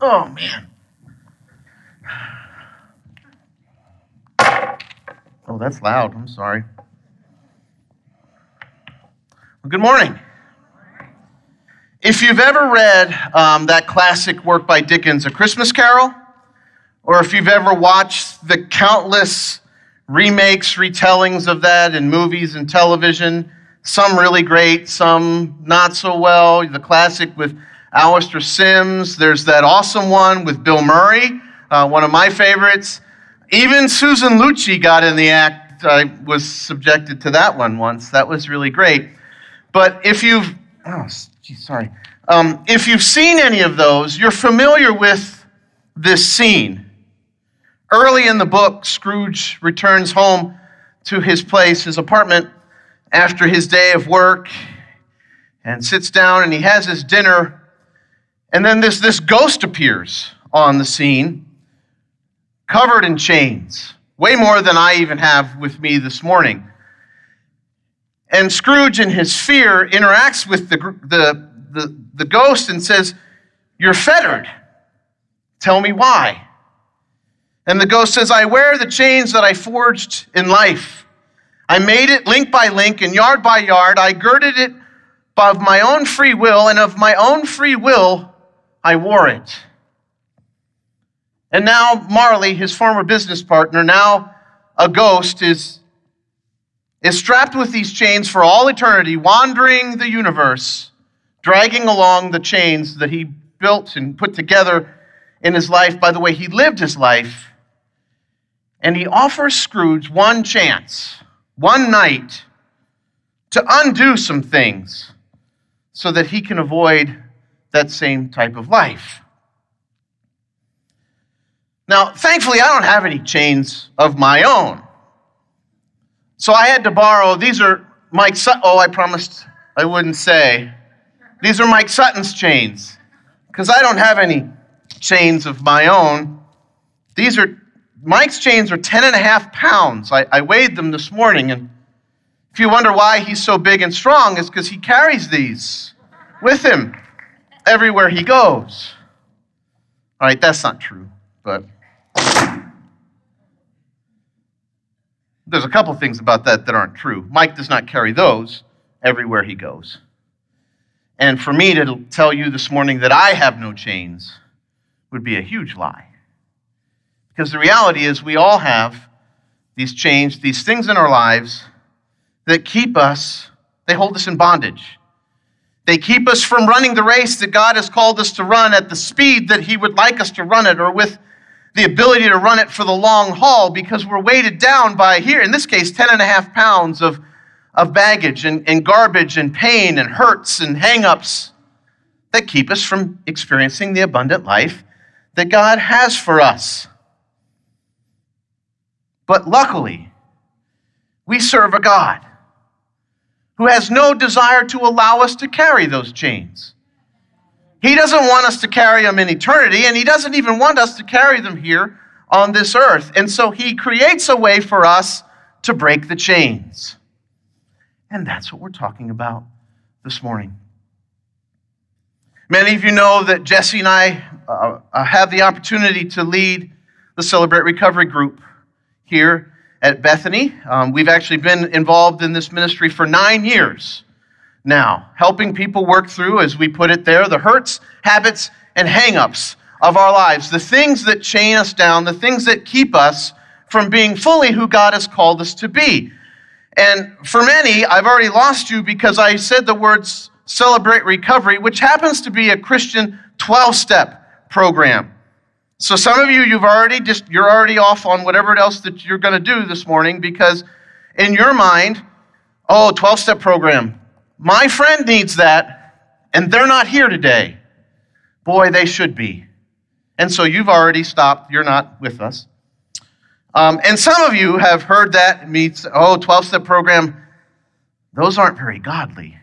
Oh, man. Oh, that's loud. I'm sorry. Well, good morning. If you've ever read um, that classic work by Dickens, A Christmas Carol, or if you've ever watched the countless remakes, retellings of that in movies and television, some really great, some not so well. The classic with Alastair Sims. There's that awesome one with Bill Murray, uh, one of my favorites. Even Susan Lucci got in the act. I was subjected to that one once. That was really great. But if you've, oh, sorry. Um, if you've seen any of those, you're familiar with this scene. Early in the book, Scrooge returns home to his place, his apartment, after his day of work and sits down and he has his dinner. And then this, this ghost appears on the scene, covered in chains, way more than I even have with me this morning. And Scrooge, in his fear, interacts with the, the, the, the ghost and says, You're fettered. Tell me why. And the ghost says, I wear the chains that I forged in life. I made it link by link and yard by yard. I girded it of my own free will, and of my own free will, I wore it. And now Marley, his former business partner, now a ghost, is, is strapped with these chains for all eternity, wandering the universe, dragging along the chains that he built and put together in his life by the way he lived his life and he offers Scrooge one chance, one night, to undo some things so that he can avoid that same type of life. Now, thankfully, I don't have any chains of my own. So I had to borrow, these are Mike Sutton. Oh, I promised I wouldn't say. These are Mike Sutton's chains because I don't have any chains of my own. These are Mike's chains are 10 and a half pounds. I, I weighed them this morning. And if you wonder why he's so big and strong, it's because he carries these with him everywhere he goes. All right, that's not true, but there's a couple things about that that aren't true. Mike does not carry those everywhere he goes. And for me to tell you this morning that I have no chains would be a huge lie. Because the reality is, we all have these chains, these things in our lives that keep us, they hold us in bondage. They keep us from running the race that God has called us to run at the speed that He would like us to run it, or with the ability to run it for the long haul because we're weighted down by here, in this case, 10 and a half pounds of, of baggage and, and garbage and pain and hurts and hangups that keep us from experiencing the abundant life that God has for us. But luckily, we serve a God who has no desire to allow us to carry those chains. He doesn't want us to carry them in eternity, and He doesn't even want us to carry them here on this earth. And so He creates a way for us to break the chains. And that's what we're talking about this morning. Many of you know that Jesse and I uh, uh have the opportunity to lead the Celebrate Recovery group here at Bethany. Um, we've actually been involved in this ministry for nine years now, helping people work through, as we put it there, the hurts, habits, and hangups of our lives, the things that chain us down, the things that keep us from being fully who God has called us to be. And for many, I've already lost you because I said the words celebrate recovery, which happens to be a Christian 12 step program. So some of you, you've already just, you're already off on whatever else that you're going to do this morning because in your mind, oh, 12 step program. My friend needs that and they're not here today. Boy, they should be. And so you've already stopped. You're not with us. Um, and some of you have heard that meets, oh, 12 step program. Those aren't very godly.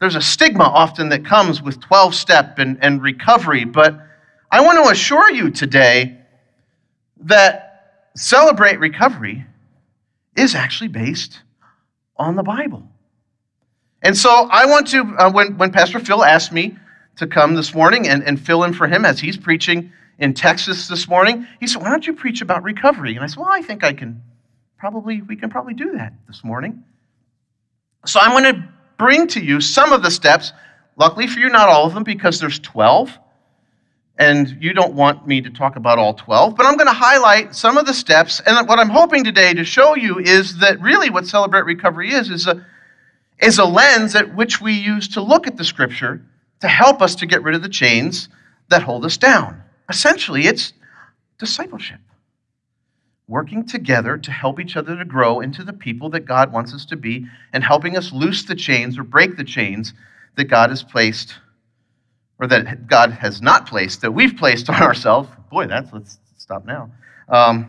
There's a stigma often that comes with 12 step and, and recovery, but I want to assure you today that Celebrate Recovery is actually based on the Bible. And so I want to, uh, when, when Pastor Phil asked me to come this morning and, and fill in for him as he's preaching in Texas this morning. He said, Why don't you preach about recovery? And I said, Well, I think I can probably, we can probably do that this morning. So I'm going to bring to you some of the steps. Luckily for you, not all of them, because there's 12 and you don't want me to talk about all 12, but I'm going to highlight some of the steps. And what I'm hoping today to show you is that really what Celebrate Recovery is, is a, is a lens at which we use to look at the scripture to help us to get rid of the chains that hold us down. Essentially, it's discipleship. Working together to help each other to grow into the people that God wants us to be and helping us loose the chains or break the chains that God has placed or that God has not placed, that we've placed on ourselves. Boy, that's, let's stop now. Um,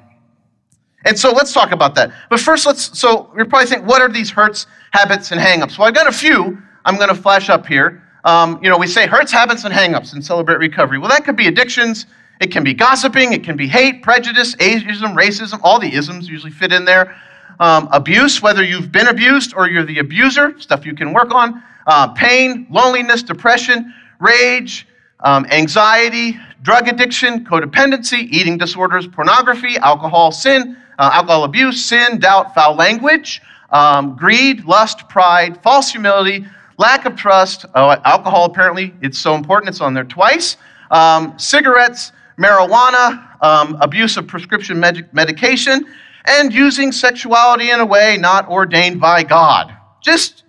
and so let's talk about that. But first, let's, so you're probably thinking, what are these hurts, habits, and hangups? Well, I've got a few I'm going to flash up here. Um, you know, we say hurts, habits, and hangups and celebrate recovery. Well, that could be addictions. It can be gossiping. It can be hate, prejudice, ageism, racism. All the isms usually fit in there. Um, abuse, whether you've been abused or you're the abuser, stuff you can work on. Uh, pain, loneliness, depression, rage, um, anxiety, drug addiction, codependency, eating disorders, pornography, alcohol, sin, uh, alcohol abuse, sin, doubt, foul language, um, greed, lust, pride, false humility, lack of trust. Oh, alcohol, apparently, it's so important, it's on there twice. Um, cigarettes, marijuana, um, abuse of prescription med- medication, and using sexuality in a way not ordained by God. Just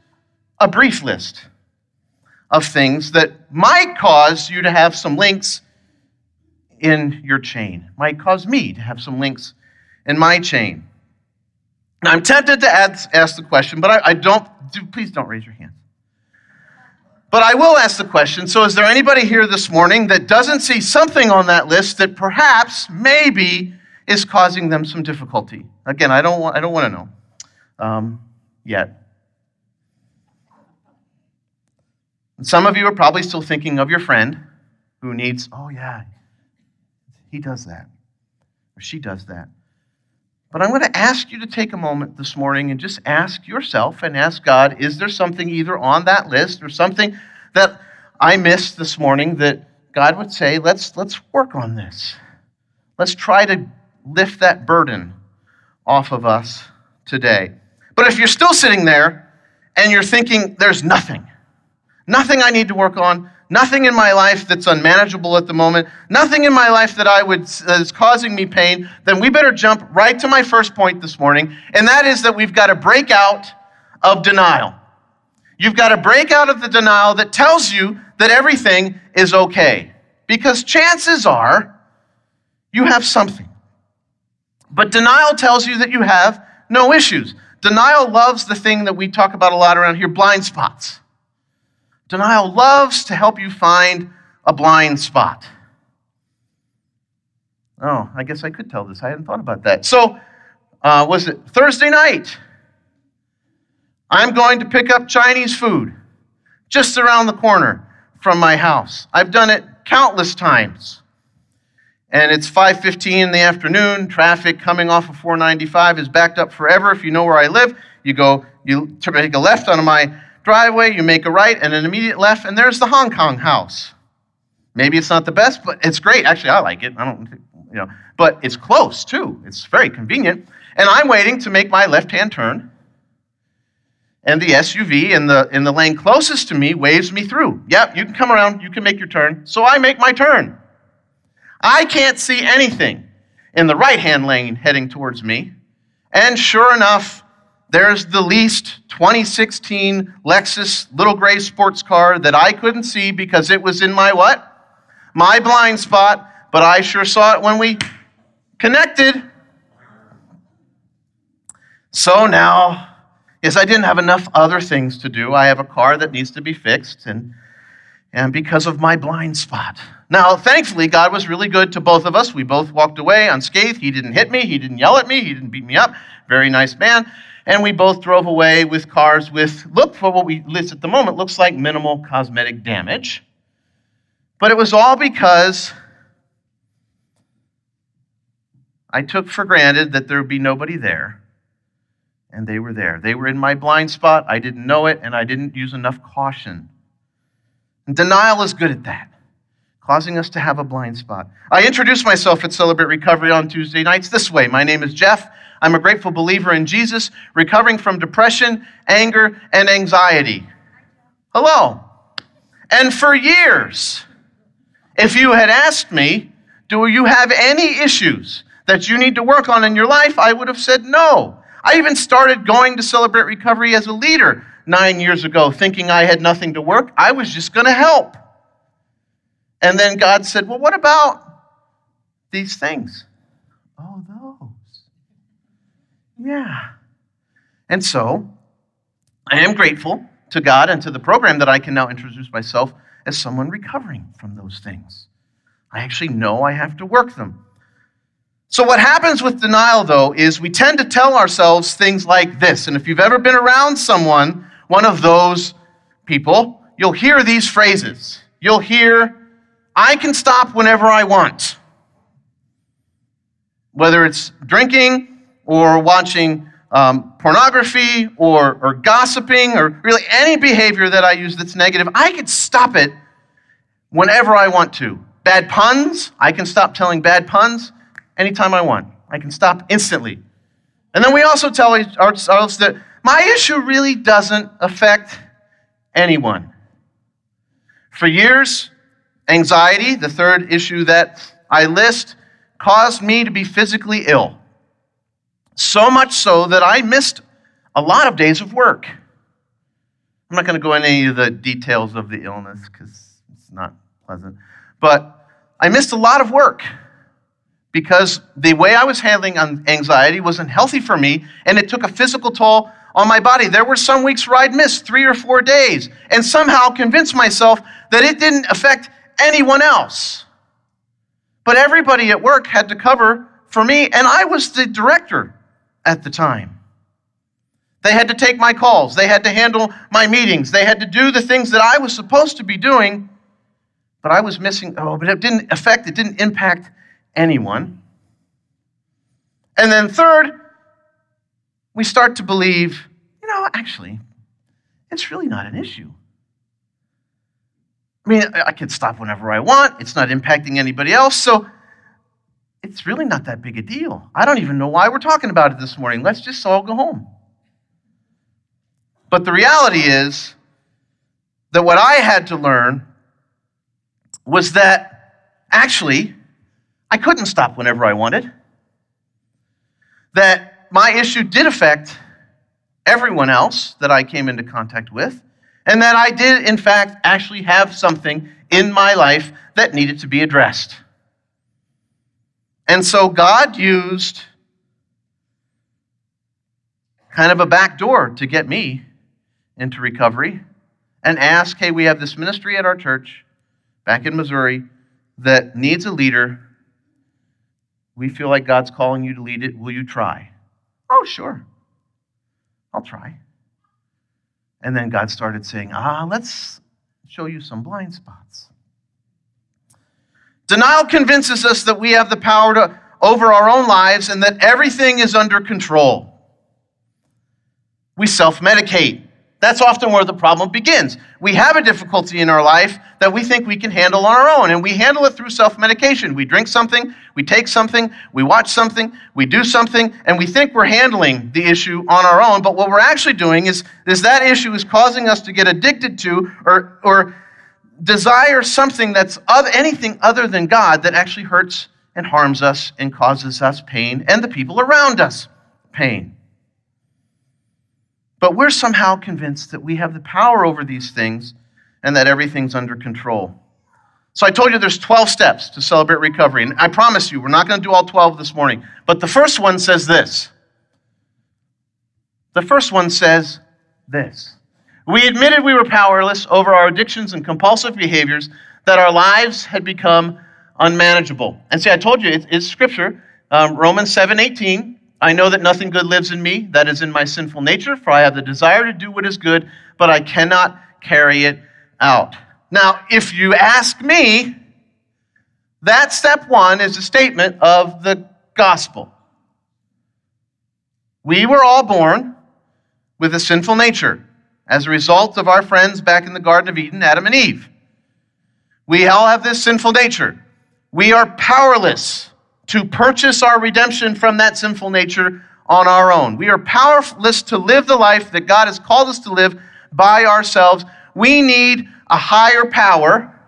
a brief list of things that might cause you to have some links in your chain, might cause me to have some links in my chain. Now, I'm tempted to ask, ask the question, but I, I don't, do, please don't raise your hand. But I will ask the question so, is there anybody here this morning that doesn't see something on that list that perhaps, maybe, is causing them some difficulty? Again, I don't want, I don't want to know um, yet. And some of you are probably still thinking of your friend who needs, oh, yeah, he does that, or she does that. But I'm going to ask you to take a moment this morning and just ask yourself and ask God is there something either on that list or something that I missed this morning that God would say, let's, let's work on this? Let's try to lift that burden off of us today. But if you're still sitting there and you're thinking, there's nothing, Nothing I need to work on. Nothing in my life that's unmanageable at the moment. Nothing in my life that I would that is causing me pain. Then we better jump right to my first point this morning, and that is that we've got to break out of denial. You've got to break out of the denial that tells you that everything is okay. Because chances are you have something. But denial tells you that you have no issues. Denial loves the thing that we talk about a lot around here blind spots. Denial loves to help you find a blind spot. Oh, I guess I could tell this. I hadn't thought about that. So, uh, was it Thursday night? I'm going to pick up Chinese food just around the corner from my house. I've done it countless times. And it's 5:15 in the afternoon. Traffic coming off of 495 is backed up forever. If you know where I live, you go, you take a left on my driveway, you make a right and an immediate left, and there's the Hong Kong house. Maybe it's not the best, but it's great. Actually, I like it. I don't, you know, but it's close too. It's very convenient. And I'm waiting to make my left-hand turn. And the SUV in the in the lane closest to me waves me through. Yep, you can come around, you can make your turn. So I make my turn. I can't see anything in the right-hand lane heading towards me. And sure enough, there's the least 2016 Lexus little gray sports car that I couldn't see because it was in my what? My blind spot, but I sure saw it when we connected. So now, yes, I didn't have enough other things to do. I have a car that needs to be fixed, and, and because of my blind spot. Now, thankfully, God was really good to both of us. We both walked away unscathed. He didn't hit me, He didn't yell at me, He didn't beat me up. Very nice man and we both drove away with cars with, look for what we list at the moment, looks like minimal cosmetic damage. But it was all because I took for granted that there would be nobody there. And they were there. They were in my blind spot. I didn't know it, and I didn't use enough caution And denial is good at that, causing us to have a blind spot. I introduce myself at Celebrate Recovery on Tuesday nights this way My name is Jeff. I'm a grateful believer in Jesus, recovering from depression, anger, and anxiety. Hello. And for years, if you had asked me, Do you have any issues that you need to work on in your life? I would have said no. I even started going to Celebrate Recovery as a leader nine years ago, thinking I had nothing to work. I was just going to help. And then God said, Well, what about these things? Oh, those. Yeah. And so I am grateful to God and to the program that I can now introduce myself as someone recovering from those things. I actually know I have to work them. So, what happens with denial, though, is we tend to tell ourselves things like this. And if you've ever been around someone, one of those people, you'll hear these phrases. You'll hear, I can stop whenever I want. Whether it's drinking or watching um, pornography or, or gossiping or really any behavior that I use that's negative, I can stop it whenever I want to. Bad puns, I can stop telling bad puns anytime I want. I can stop instantly. And then we also tell ourselves that my issue really doesn't affect anyone. For years, anxiety, the third issue that I list, caused me to be physically ill. So much so that I missed a lot of days of work. I'm not going to go into any of the details of the illness because it's not pleasant. But I missed a lot of work because the way I was handling anxiety wasn't healthy for me, and it took a physical toll on my body. There were some weeks where I'd miss three or four days and somehow convince myself that it didn't affect anyone else. But everybody at work had to cover for me, and I was the director at the time. They had to take my calls, they had to handle my meetings, they had to do the things that I was supposed to be doing, but I was missing. Oh, but it didn't affect, it didn't impact anyone. And then, third, we start to believe, you know, actually, it's really not an issue. I mean, I can stop whenever I want. It's not impacting anybody else. So it's really not that big a deal. I don't even know why we're talking about it this morning. Let's just all go home. But the reality is that what I had to learn was that actually I couldn't stop whenever I wanted. That my issue did affect everyone else that I came into contact with, and that I did, in fact, actually have something in my life that needed to be addressed. And so God used kind of a back door to get me into recovery and ask, hey, we have this ministry at our church back in Missouri that needs a leader we feel like God's calling you to lead it. Will you try? Oh, sure. I'll try. And then God started saying, ah, let's show you some blind spots. Denial convinces us that we have the power to, over our own lives and that everything is under control. We self medicate. That's often where the problem begins. We have a difficulty in our life that we think we can handle on our own, and we handle it through self medication. We drink something, we take something, we watch something, we do something, and we think we're handling the issue on our own. But what we're actually doing is, is that issue is causing us to get addicted to or, or desire something that's other, anything other than God that actually hurts and harms us and causes us pain and the people around us pain. But we're somehow convinced that we have the power over these things and that everything's under control. So I told you there's 12 steps to celebrate recovery. And I promise you, we're not going to do all 12 this morning. But the first one says this. The first one says this. We admitted we were powerless over our addictions and compulsive behaviors, that our lives had become unmanageable. And see, I told you, it's, it's scripture, um, Romans 7 18. I know that nothing good lives in me, that is in my sinful nature, for I have the desire to do what is good, but I cannot carry it out. Now, if you ask me, that step one is a statement of the gospel. We were all born with a sinful nature as a result of our friends back in the Garden of Eden, Adam and Eve. We all have this sinful nature. We are powerless to purchase our redemption from that sinful nature on our own. We are powerless to live the life that God has called us to live by ourselves. We need a higher power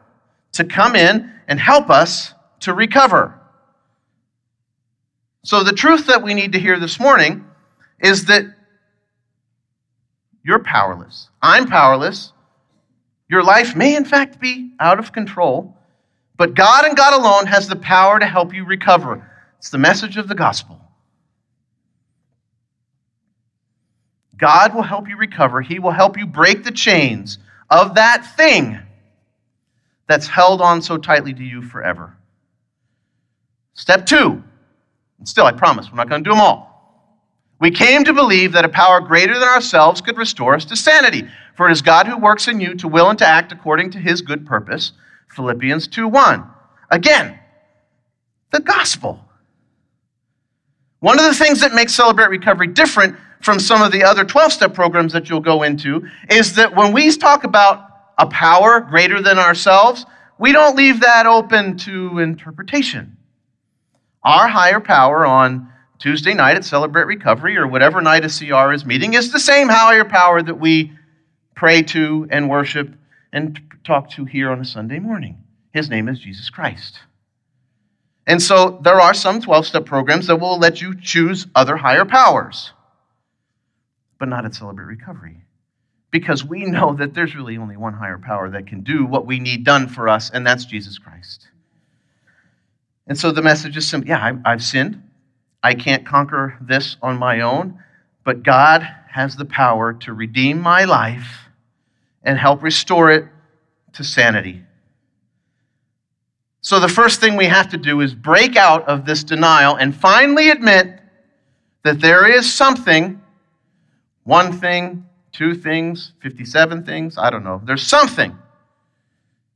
to come in and help us to recover. So, the truth that we need to hear this morning is that you're powerless. I'm powerless. Your life may, in fact, be out of control, but God and God alone has the power to help you recover. It's the message of the gospel. God will help you recover. He will help you break the chains of that thing that's held on so tightly to you forever. Step two, and still, I promise, we're not going to do them all. We came to believe that a power greater than ourselves could restore us to sanity. For it is God who works in you to will and to act according to his good purpose. Philippians 2 1. Again, the gospel. One of the things that makes Celebrate Recovery different from some of the other 12 step programs that you'll go into is that when we talk about a power greater than ourselves, we don't leave that open to interpretation. Our higher power on Tuesday night at Celebrate Recovery or whatever night a CR is meeting is the same higher power that we pray to and worship and talk to here on a Sunday morning. His name is Jesus Christ. And so there are some 12 step programs that will let you choose other higher powers but not at Celebrate Recovery. Because we know that there's really only one higher power that can do what we need done for us, and that's Jesus Christ. And so the message is simple yeah, I've sinned. I can't conquer this on my own, but God has the power to redeem my life and help restore it to sanity. So, the first thing we have to do is break out of this denial and finally admit that there is something one thing, two things, 57 things, I don't know. There's something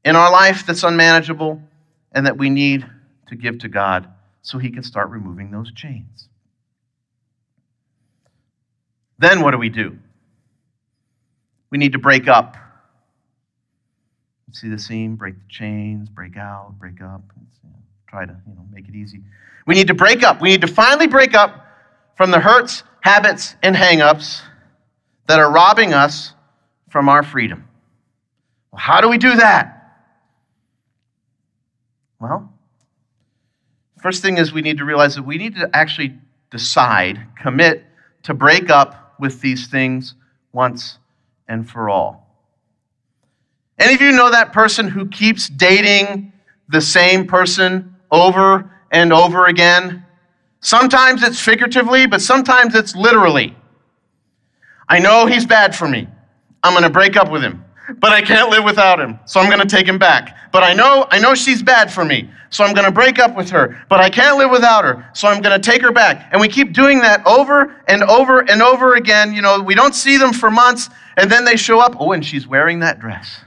in our life that's unmanageable and that we need to give to God so He can start removing those chains. Then what do we do? We need to break up. See the scene? Break the chains, break out, break up. Try to you know, make it easy. We need to break up. We need to finally break up from the hurts, habits, and hangups that are robbing us from our freedom. Well, how do we do that? Well, first thing is we need to realize that we need to actually decide, commit to break up with these things once and for all. Any of you know that person who keeps dating the same person over and over again? Sometimes it's figuratively, but sometimes it's literally. I know he's bad for me. I'm going to break up with him. But I can't live without him, so I'm going to take him back. But I know I know she's bad for me, so I'm going to break up with her. But I can't live without her, so I'm going to take her back. And we keep doing that over and over and over again. You know, we don't see them for months, and then they show up. Oh, and she's wearing that dress.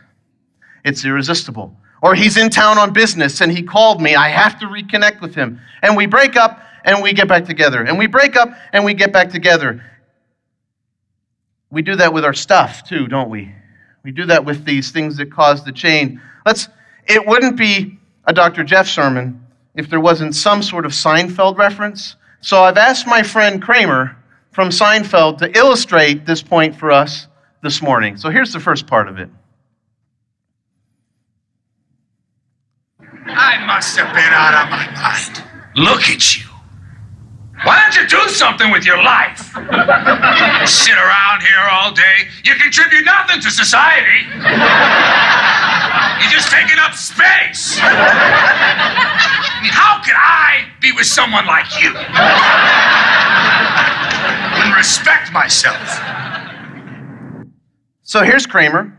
It's irresistible. Or he's in town on business and he called me. I have to reconnect with him. And we break up and we get back together. And we break up and we get back together. We do that with our stuff too, don't we? We do that with these things that cause the chain. Let's, it wouldn't be a Dr. Jeff sermon if there wasn't some sort of Seinfeld reference. So I've asked my friend Kramer from Seinfeld to illustrate this point for us this morning. So here's the first part of it. I must have been out of my mind. Look at you. Why don't you do something with your life? Sit around here all day. You contribute nothing to society. You're just taking up space. I mean, how could I be with someone like you? And respect myself. So here's Kramer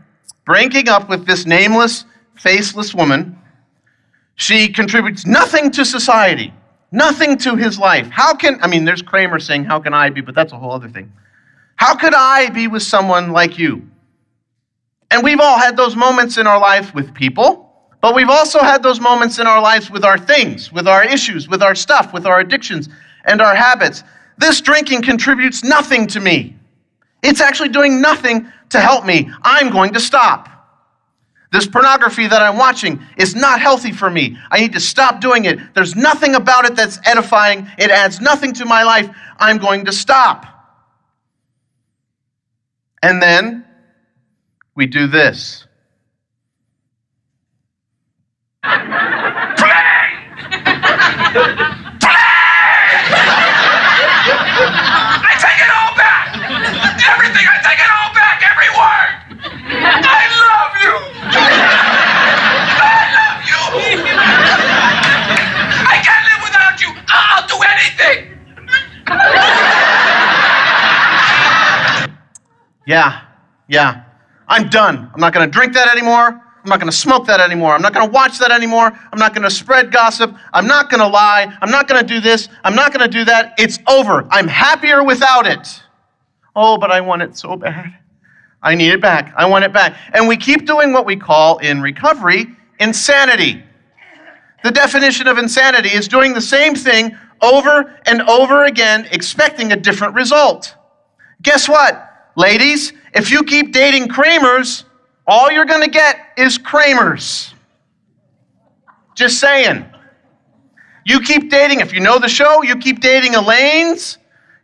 breaking up with this nameless, faceless woman. She contributes nothing to society nothing to his life. How can, I mean, there's Kramer saying, How can I be? But that's a whole other thing. How could I be with someone like you? And we've all had those moments in our life with people, but we've also had those moments in our lives with our things, with our issues, with our stuff, with our addictions and our habits. This drinking contributes nothing to me. It's actually doing nothing to help me. I'm going to stop. This pornography that I'm watching is not healthy for me. I need to stop doing it. There's nothing about it that's edifying. It adds nothing to my life. I'm going to stop. And then we do this. I take it all back! Everything, I take it all back! Every word! I love you! I love you! I can't live without you! I'll do anything! Yeah, yeah. I'm done. I'm not going to drink that anymore. I'm not going to smoke that anymore. I'm not going to watch that anymore. I'm not going to spread gossip. I'm not going to lie. I'm not going to do this. I'm not going to do that. It's over. I'm happier without it. Oh, but I want it so bad. I need it back. I want it back. And we keep doing what we call in recovery insanity. The definition of insanity is doing the same thing over and over again, expecting a different result. Guess what, ladies? If you keep dating Kramers, all you're going to get is Kramers. Just saying. You keep dating, if you know the show, you keep dating Elaine's,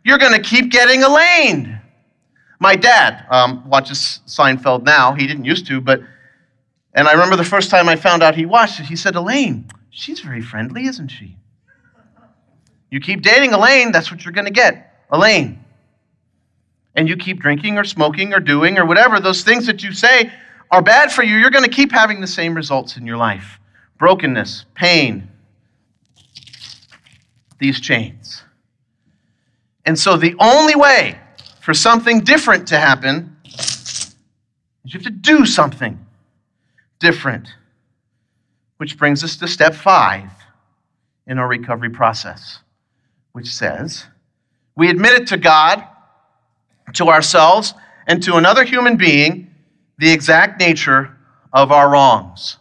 you're going to keep getting Elaine. My dad um, watches Seinfeld now. He didn't used to, but, and I remember the first time I found out he watched it, he said, Elaine, she's very friendly, isn't she? You keep dating Elaine, that's what you're going to get. Elaine. And you keep drinking or smoking or doing or whatever, those things that you say are bad for you, you're going to keep having the same results in your life brokenness, pain, these chains. And so the only way for something different to happen is you have to do something different. Which brings us to step five in our recovery process, which says we admit it to God, to ourselves, and to another human being the exact nature of our wrongs.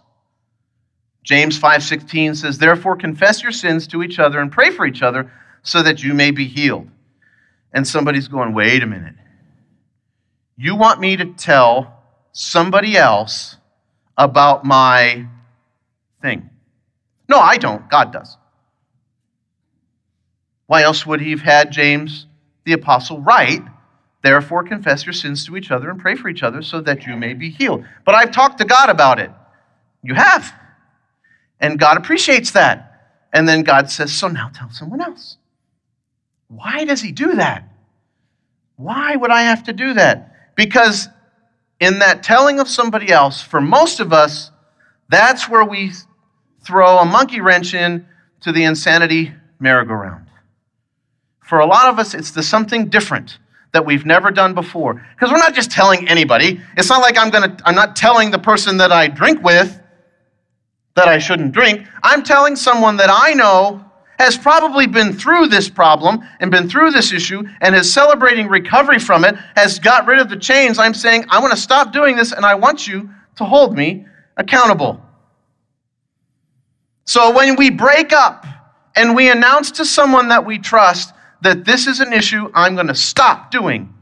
James 5:16 says, "Therefore confess your sins to each other and pray for each other so that you may be healed." And somebody's going, "Wait a minute. You want me to tell somebody else about my thing?" No, I don't. God does. Why else would he have had James the apostle write Therefore, confess your sins to each other and pray for each other so that you may be healed. But I've talked to God about it. You have. And God appreciates that. And then God says, So now tell someone else. Why does He do that? Why would I have to do that? Because in that telling of somebody else, for most of us, that's where we throw a monkey wrench in to the insanity merry-go-round. For a lot of us, it's the something different that we've never done before. Because we're not just telling anybody. It's not like I'm going to I'm not telling the person that I drink with that I shouldn't drink. I'm telling someone that I know has probably been through this problem and been through this issue and is celebrating recovery from it, has got rid of the chains. I'm saying, I want to stop doing this and I want you to hold me accountable. So when we break up and we announce to someone that we trust that this is an issue I'm going to stop doing.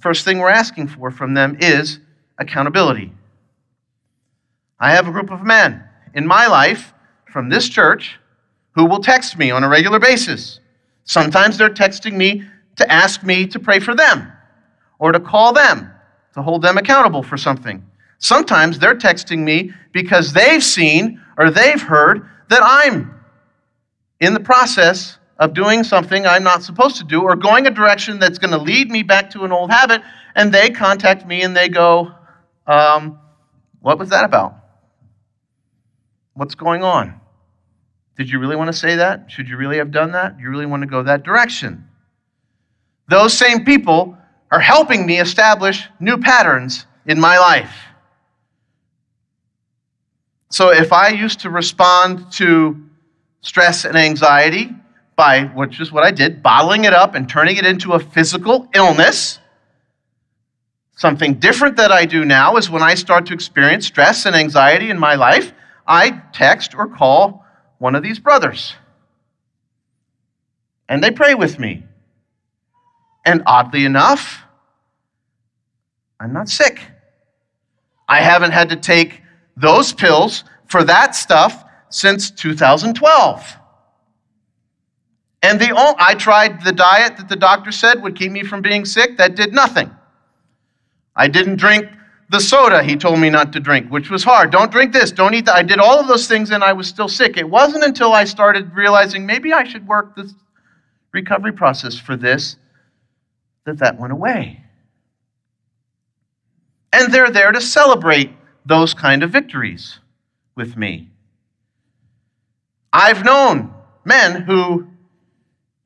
First thing we're asking for from them is accountability. I have a group of men in my life from this church who will text me on a regular basis. Sometimes they're texting me to ask me to pray for them or to call them to hold them accountable for something. Sometimes they're texting me because they've seen or they've heard that I'm in the process of doing something I'm not supposed to do or going a direction that's going to lead me back to an old habit, and they contact me and they go, um, What was that about? What's going on? Did you really want to say that? Should you really have done that? You really want to go that direction? Those same people are helping me establish new patterns in my life. So if I used to respond to stress and anxiety by, which is what I did, bottling it up and turning it into a physical illness. Something different that I do now is when I start to experience stress and anxiety in my life, I text or call one of these brothers. And they pray with me. And oddly enough, I'm not sick. I haven't had to take those pills for that stuff since 2012. And the I tried the diet that the doctor said would keep me from being sick. That did nothing. I didn't drink the soda he told me not to drink, which was hard. Don't drink this, don't eat that. I did all of those things and I was still sick. It wasn't until I started realizing maybe I should work this recovery process for this that that went away. And they're there to celebrate those kind of victories with me. I've known men who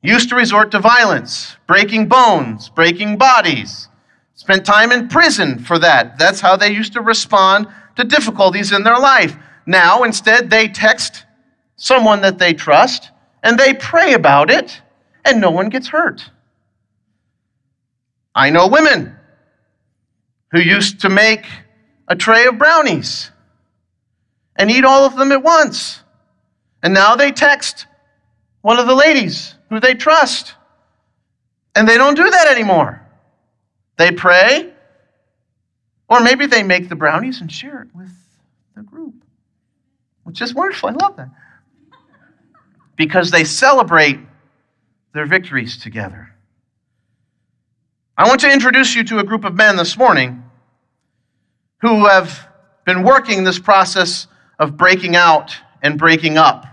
used to resort to violence, breaking bones, breaking bodies, spent time in prison for that. That's how they used to respond to difficulties in their life. Now, instead, they text someone that they trust and they pray about it, and no one gets hurt. I know women who used to make a tray of brownies and eat all of them at once. And now they text one of the ladies who they trust. And they don't do that anymore. They pray, or maybe they make the brownies and share it with the group, which is wonderful. I love that. Because they celebrate their victories together. I want to introduce you to a group of men this morning who have been working this process of breaking out and breaking up.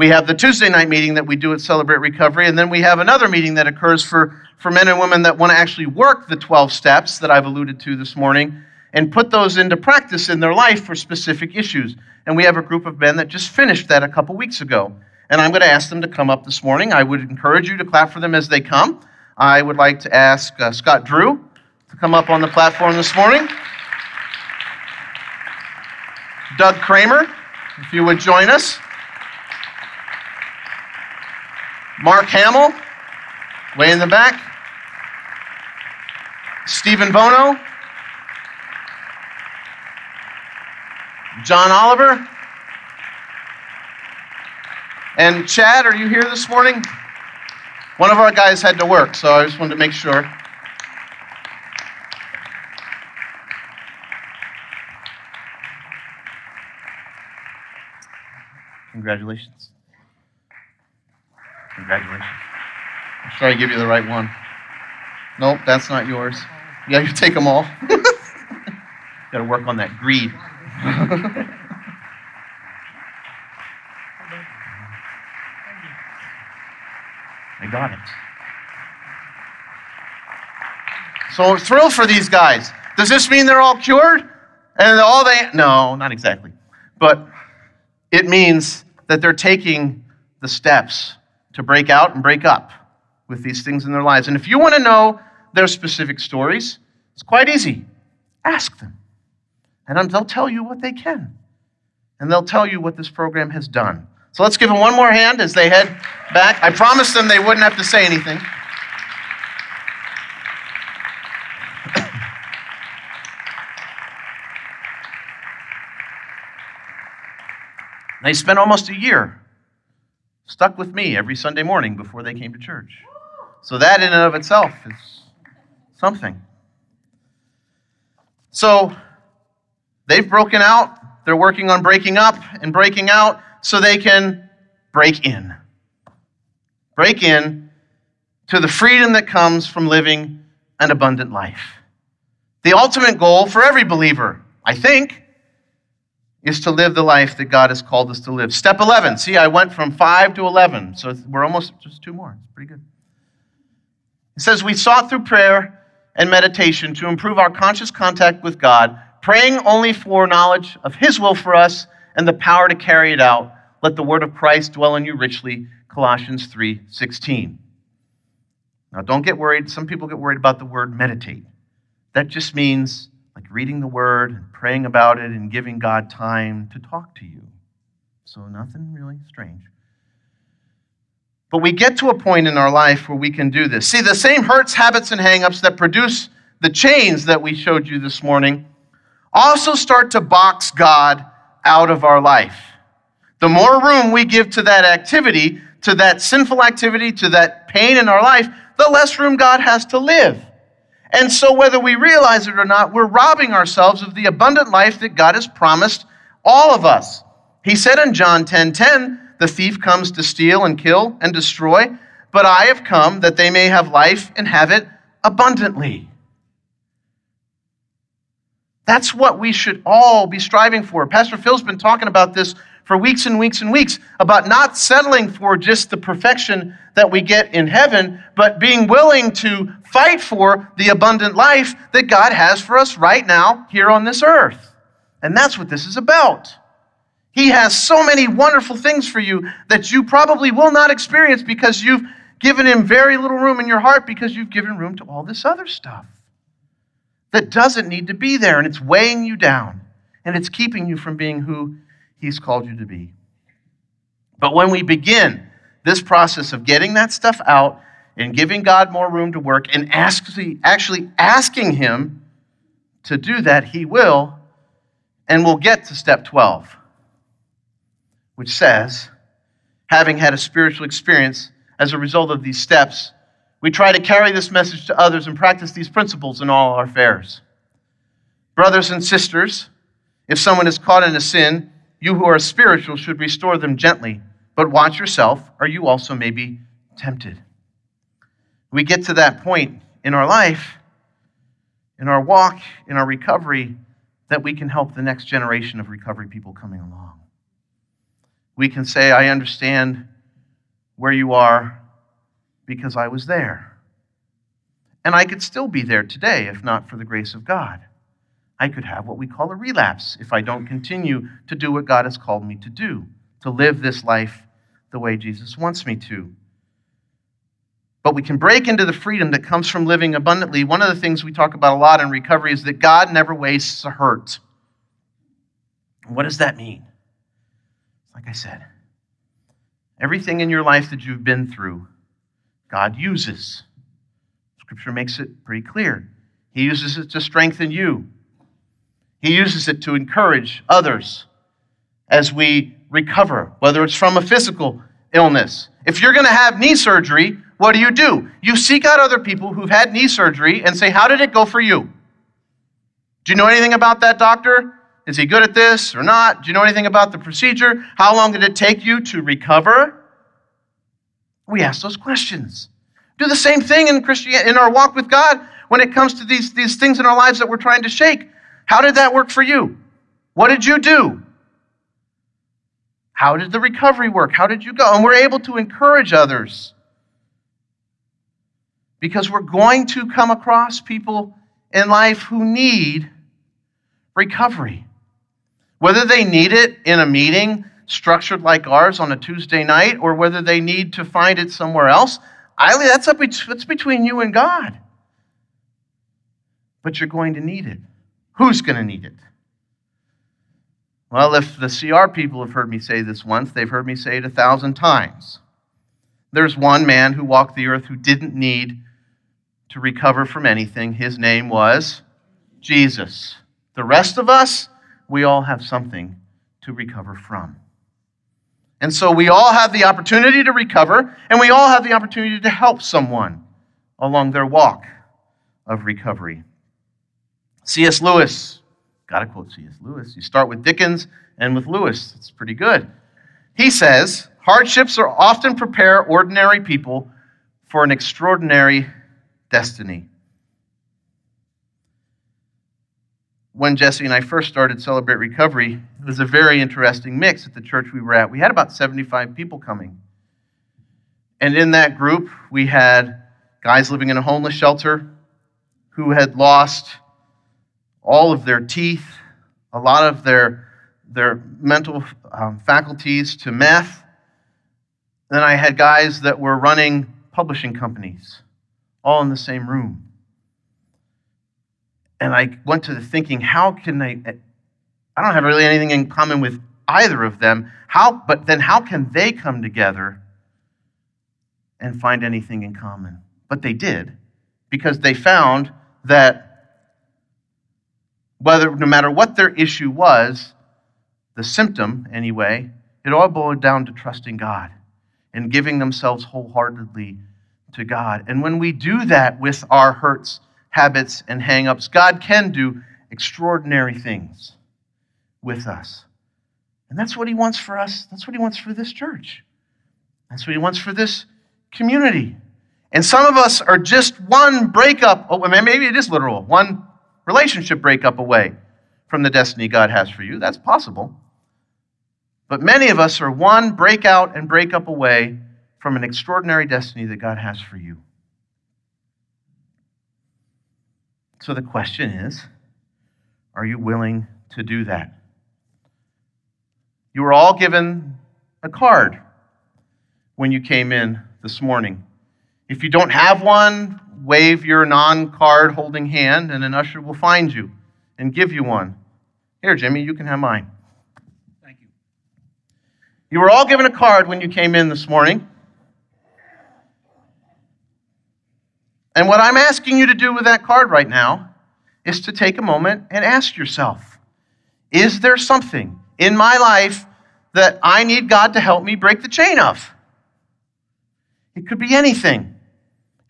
We have the Tuesday night meeting that we do at Celebrate Recovery, and then we have another meeting that occurs for for men and women that want to actually work the 12 steps that I've alluded to this morning and put those into practice in their life for specific issues. And we have a group of men that just finished that a couple weeks ago. And I'm going to ask them to come up this morning. I would encourage you to clap for them as they come. I would like to ask uh, Scott Drew to come up on the platform this morning. Doug Kramer, if you would join us. Mark Hamill, way in the back. Stephen Bono, John Oliver, and Chad, are you here this morning? One of our guys had to work, so I just wanted to make sure. Congratulations. Congratulations. I'll try to give you the right one. Nope, that's not yours. Yeah, you take them all. Got to work on that greed. I got it. So thrilled for these guys. Does this mean they're all cured? And all they no, not exactly. But it means that they're taking the steps to break out and break up with these things in their lives. And if you want to know their specific stories, it's quite easy. Ask them. And they'll tell you what they can. And they'll tell you what this program has done. So let's give them one more hand as they head back. I promised them they wouldn't have to say anything. they spent almost a year stuck with me every Sunday morning before they came to church. So that in and of itself is something. So they've broken out. They're working on breaking up and breaking out so they can break in. Break in to the freedom that comes from living an abundant life. The ultimate goal for every believer, I think, is to live the life that God has called us to live. Step 11. See, I went from 5 to 11, so we're almost just two more. It's pretty good. It says, We sought through prayer and meditation to improve our conscious contact with God, praying only for knowledge of His will for us and the power to carry it out. Let the word of Christ dwell in you richly. Colossians 3 16. Now, don't get worried. Some people get worried about the word meditate. That just means reading the word and praying about it and giving God time to talk to you. So, nothing really strange. But we get to a point in our life where we can do this. See, the same hurts, habits, and hangups that produce the chains that we showed you this morning also start to box God out of our life. The more room we give to that activity, to that sinful activity, to that pain in our life, the less room God has to live. And so, whether we realize it or not, we're robbing ourselves of the abundant life that God has promised all of us. He said in John 10 10, the thief comes to steal and kill and destroy, but I have come that they may have life and have it abundantly. That's what we should all be striving for. Pastor Phil's been talking about this for weeks and weeks and weeks about not settling for just the perfection that we get in heaven, but being willing to fight for the abundant life that God has for us right now here on this earth. And that's what this is about. He has so many wonderful things for you that you probably will not experience because you've given him very little room in your heart because you've given room to all this other stuff that doesn't need to be there and it's weighing you down and it's keeping you from being who He's called you to be. But when we begin this process of getting that stuff out and giving God more room to work and actually, asking Him to do that, He will. And we'll get to step 12, which says, having had a spiritual experience as a result of these steps, we try to carry this message to others and practice these principles in all our affairs. Brothers and sisters, if someone is caught in a sin, you who are spiritual should restore them gently, but watch yourself, or you also may be tempted. We get to that point in our life, in our walk, in our recovery, that we can help the next generation of recovery people coming along. We can say, I understand where you are because I was there. And I could still be there today if not for the grace of God. I could have what we call a relapse if I don't continue to do what God has called me to do, to live this life the way Jesus wants me to. But we can break into the freedom that comes from living abundantly. One of the things we talk about a lot in recovery is that God never wastes a hurt. What does that mean? Like I said, everything in your life that you've been through, God uses. Scripture makes it pretty clear. He uses it to strengthen you, he uses it to encourage others as we recover, whether it's from a physical illness. If you're going to have knee surgery, what do you do? You seek out other people who've had knee surgery and say, How did it go for you? Do you know anything about that doctor? Is he good at this or not? Do you know anything about the procedure? How long did it take you to recover? We ask those questions. Do the same thing in Christianity, in our walk with God when it comes to these, these things in our lives that we're trying to shake. How did that work for you? What did you do? How did the recovery work? How did you go? And we're able to encourage others because we're going to come across people in life who need recovery. Whether they need it in a meeting structured like ours on a Tuesday night or whether they need to find it somewhere else, I, that's, up, that's between you and God. But you're going to need it. Who's going to need it? Well, if the CR people have heard me say this once, they've heard me say it a thousand times. There's one man who walked the earth who didn't need to recover from anything. His name was Jesus. The rest of us, we all have something to recover from. And so we all have the opportunity to recover, and we all have the opportunity to help someone along their walk of recovery. C.S. Lewis, got to quote C.S. Lewis. You start with Dickens and with Lewis. It's pretty good. He says, Hardships are often prepare ordinary people for an extraordinary destiny. When Jesse and I first started Celebrate Recovery, it was a very interesting mix at the church we were at. We had about 75 people coming. And in that group, we had guys living in a homeless shelter who had lost all of their teeth, a lot of their, their mental um, faculties to meth. Then I had guys that were running publishing companies, all in the same room. And I went to the thinking, how can I? I don't have really anything in common with either of them. How, but then how can they come together and find anything in common? But they did, because they found that whether no matter what their issue was, the symptom anyway, it all boiled down to trusting God and giving themselves wholeheartedly to God. And when we do that with our hurts habits, and hangups. God can do extraordinary things with us. And that's what He wants for us. That's what He wants for this church. That's what He wants for this community. And some of us are just one breakup, oh, maybe it is literal, one relationship breakup away from the destiny God has for you. That's possible. But many of us are one breakout and breakup away from an extraordinary destiny that God has for you. So the question is are you willing to do that? You were all given a card when you came in this morning. If you don't have one, wave your non card holding hand, and an usher will find you and give you one. Here, Jimmy, you can have mine. Thank you. You were all given a card when you came in this morning. And what I'm asking you to do with that card right now is to take a moment and ask yourself Is there something in my life that I need God to help me break the chain of? It could be anything.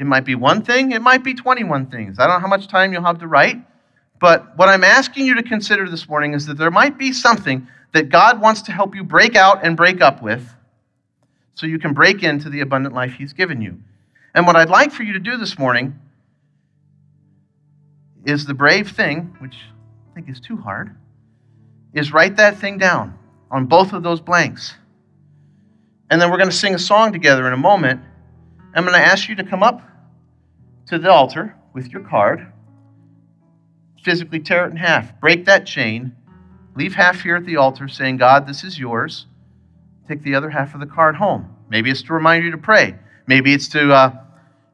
It might be one thing, it might be 21 things. I don't know how much time you'll have to write, but what I'm asking you to consider this morning is that there might be something that God wants to help you break out and break up with so you can break into the abundant life He's given you. And what I'd like for you to do this morning is the brave thing, which I think is too hard, is write that thing down on both of those blanks. And then we're going to sing a song together in a moment. I'm going to ask you to come up to the altar with your card, physically tear it in half, break that chain, leave half here at the altar saying, God, this is yours. Take the other half of the card home. Maybe it's to remind you to pray. Maybe it's to, uh,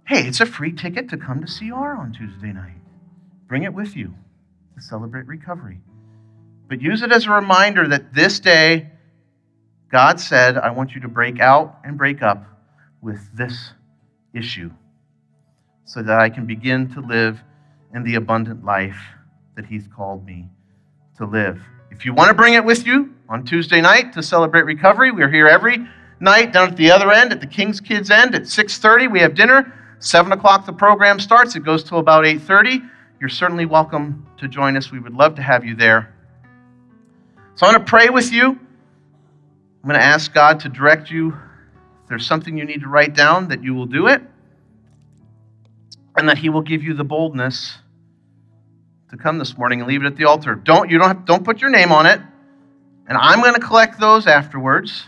hey, it's a free ticket to come to CR on Tuesday night. Bring it with you to celebrate recovery. But use it as a reminder that this day, God said, I want you to break out and break up with this issue so that I can begin to live in the abundant life that He's called me to live. If you want to bring it with you on Tuesday night to celebrate recovery, we're here every night down at the other end, at the King's Kids end at 6.30. We have dinner. 7 o'clock the program starts. It goes till about 8.30. You're certainly welcome to join us. We would love to have you there. So I'm going to pray with you. I'm going to ask God to direct you. If there's something you need to write down, that you will do it. And that He will give you the boldness to come this morning and leave it at the altar. Don't you don't have, don't put your name on it. And I'm going to collect those afterwards.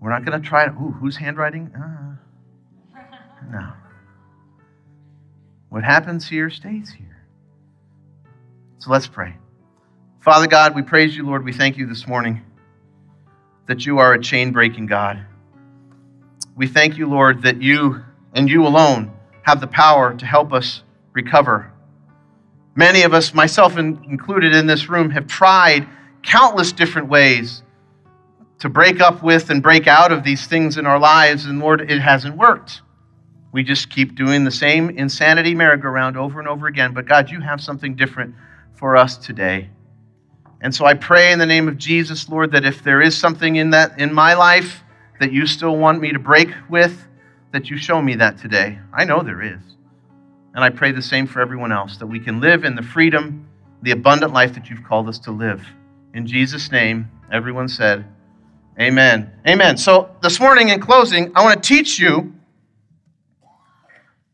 We're not going to try to, ooh, whose handwriting? Uh, no. What happens here stays here. So let's pray. Father God, we praise you, Lord. We thank you this morning that you are a chain breaking God. We thank you, Lord, that you and you alone have the power to help us recover. Many of us, myself included in this room, have tried countless different ways to break up with and break out of these things in our lives, and Lord, it hasn't worked. We just keep doing the same insanity merry-go-round over and over again. But God, you have something different for us today. And so I pray in the name of Jesus, Lord, that if there is something in that in my life that you still want me to break with, that you show me that today. I know there is. And I pray the same for everyone else, that we can live in the freedom, the abundant life that you've called us to live. In Jesus' name, everyone said, Amen. Amen. So this morning, in closing, I want to teach you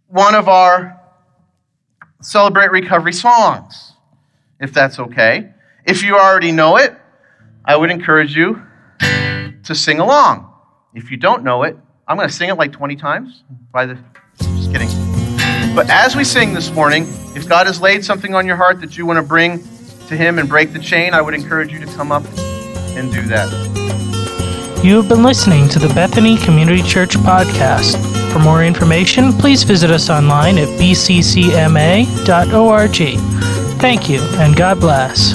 one of our Celebrate Recovery songs, if that's okay. If you already know it, I would encourage you to sing along. If you don't know it, I'm going to sing it like 20 times by the just kidding. But as we sing this morning, if God has laid something on your heart that you want to bring to him and break the chain, I would encourage you to come up and do that. You have been listening to the Bethany Community Church podcast. For more information, please visit us online at bccma.org. Thank you, and God bless.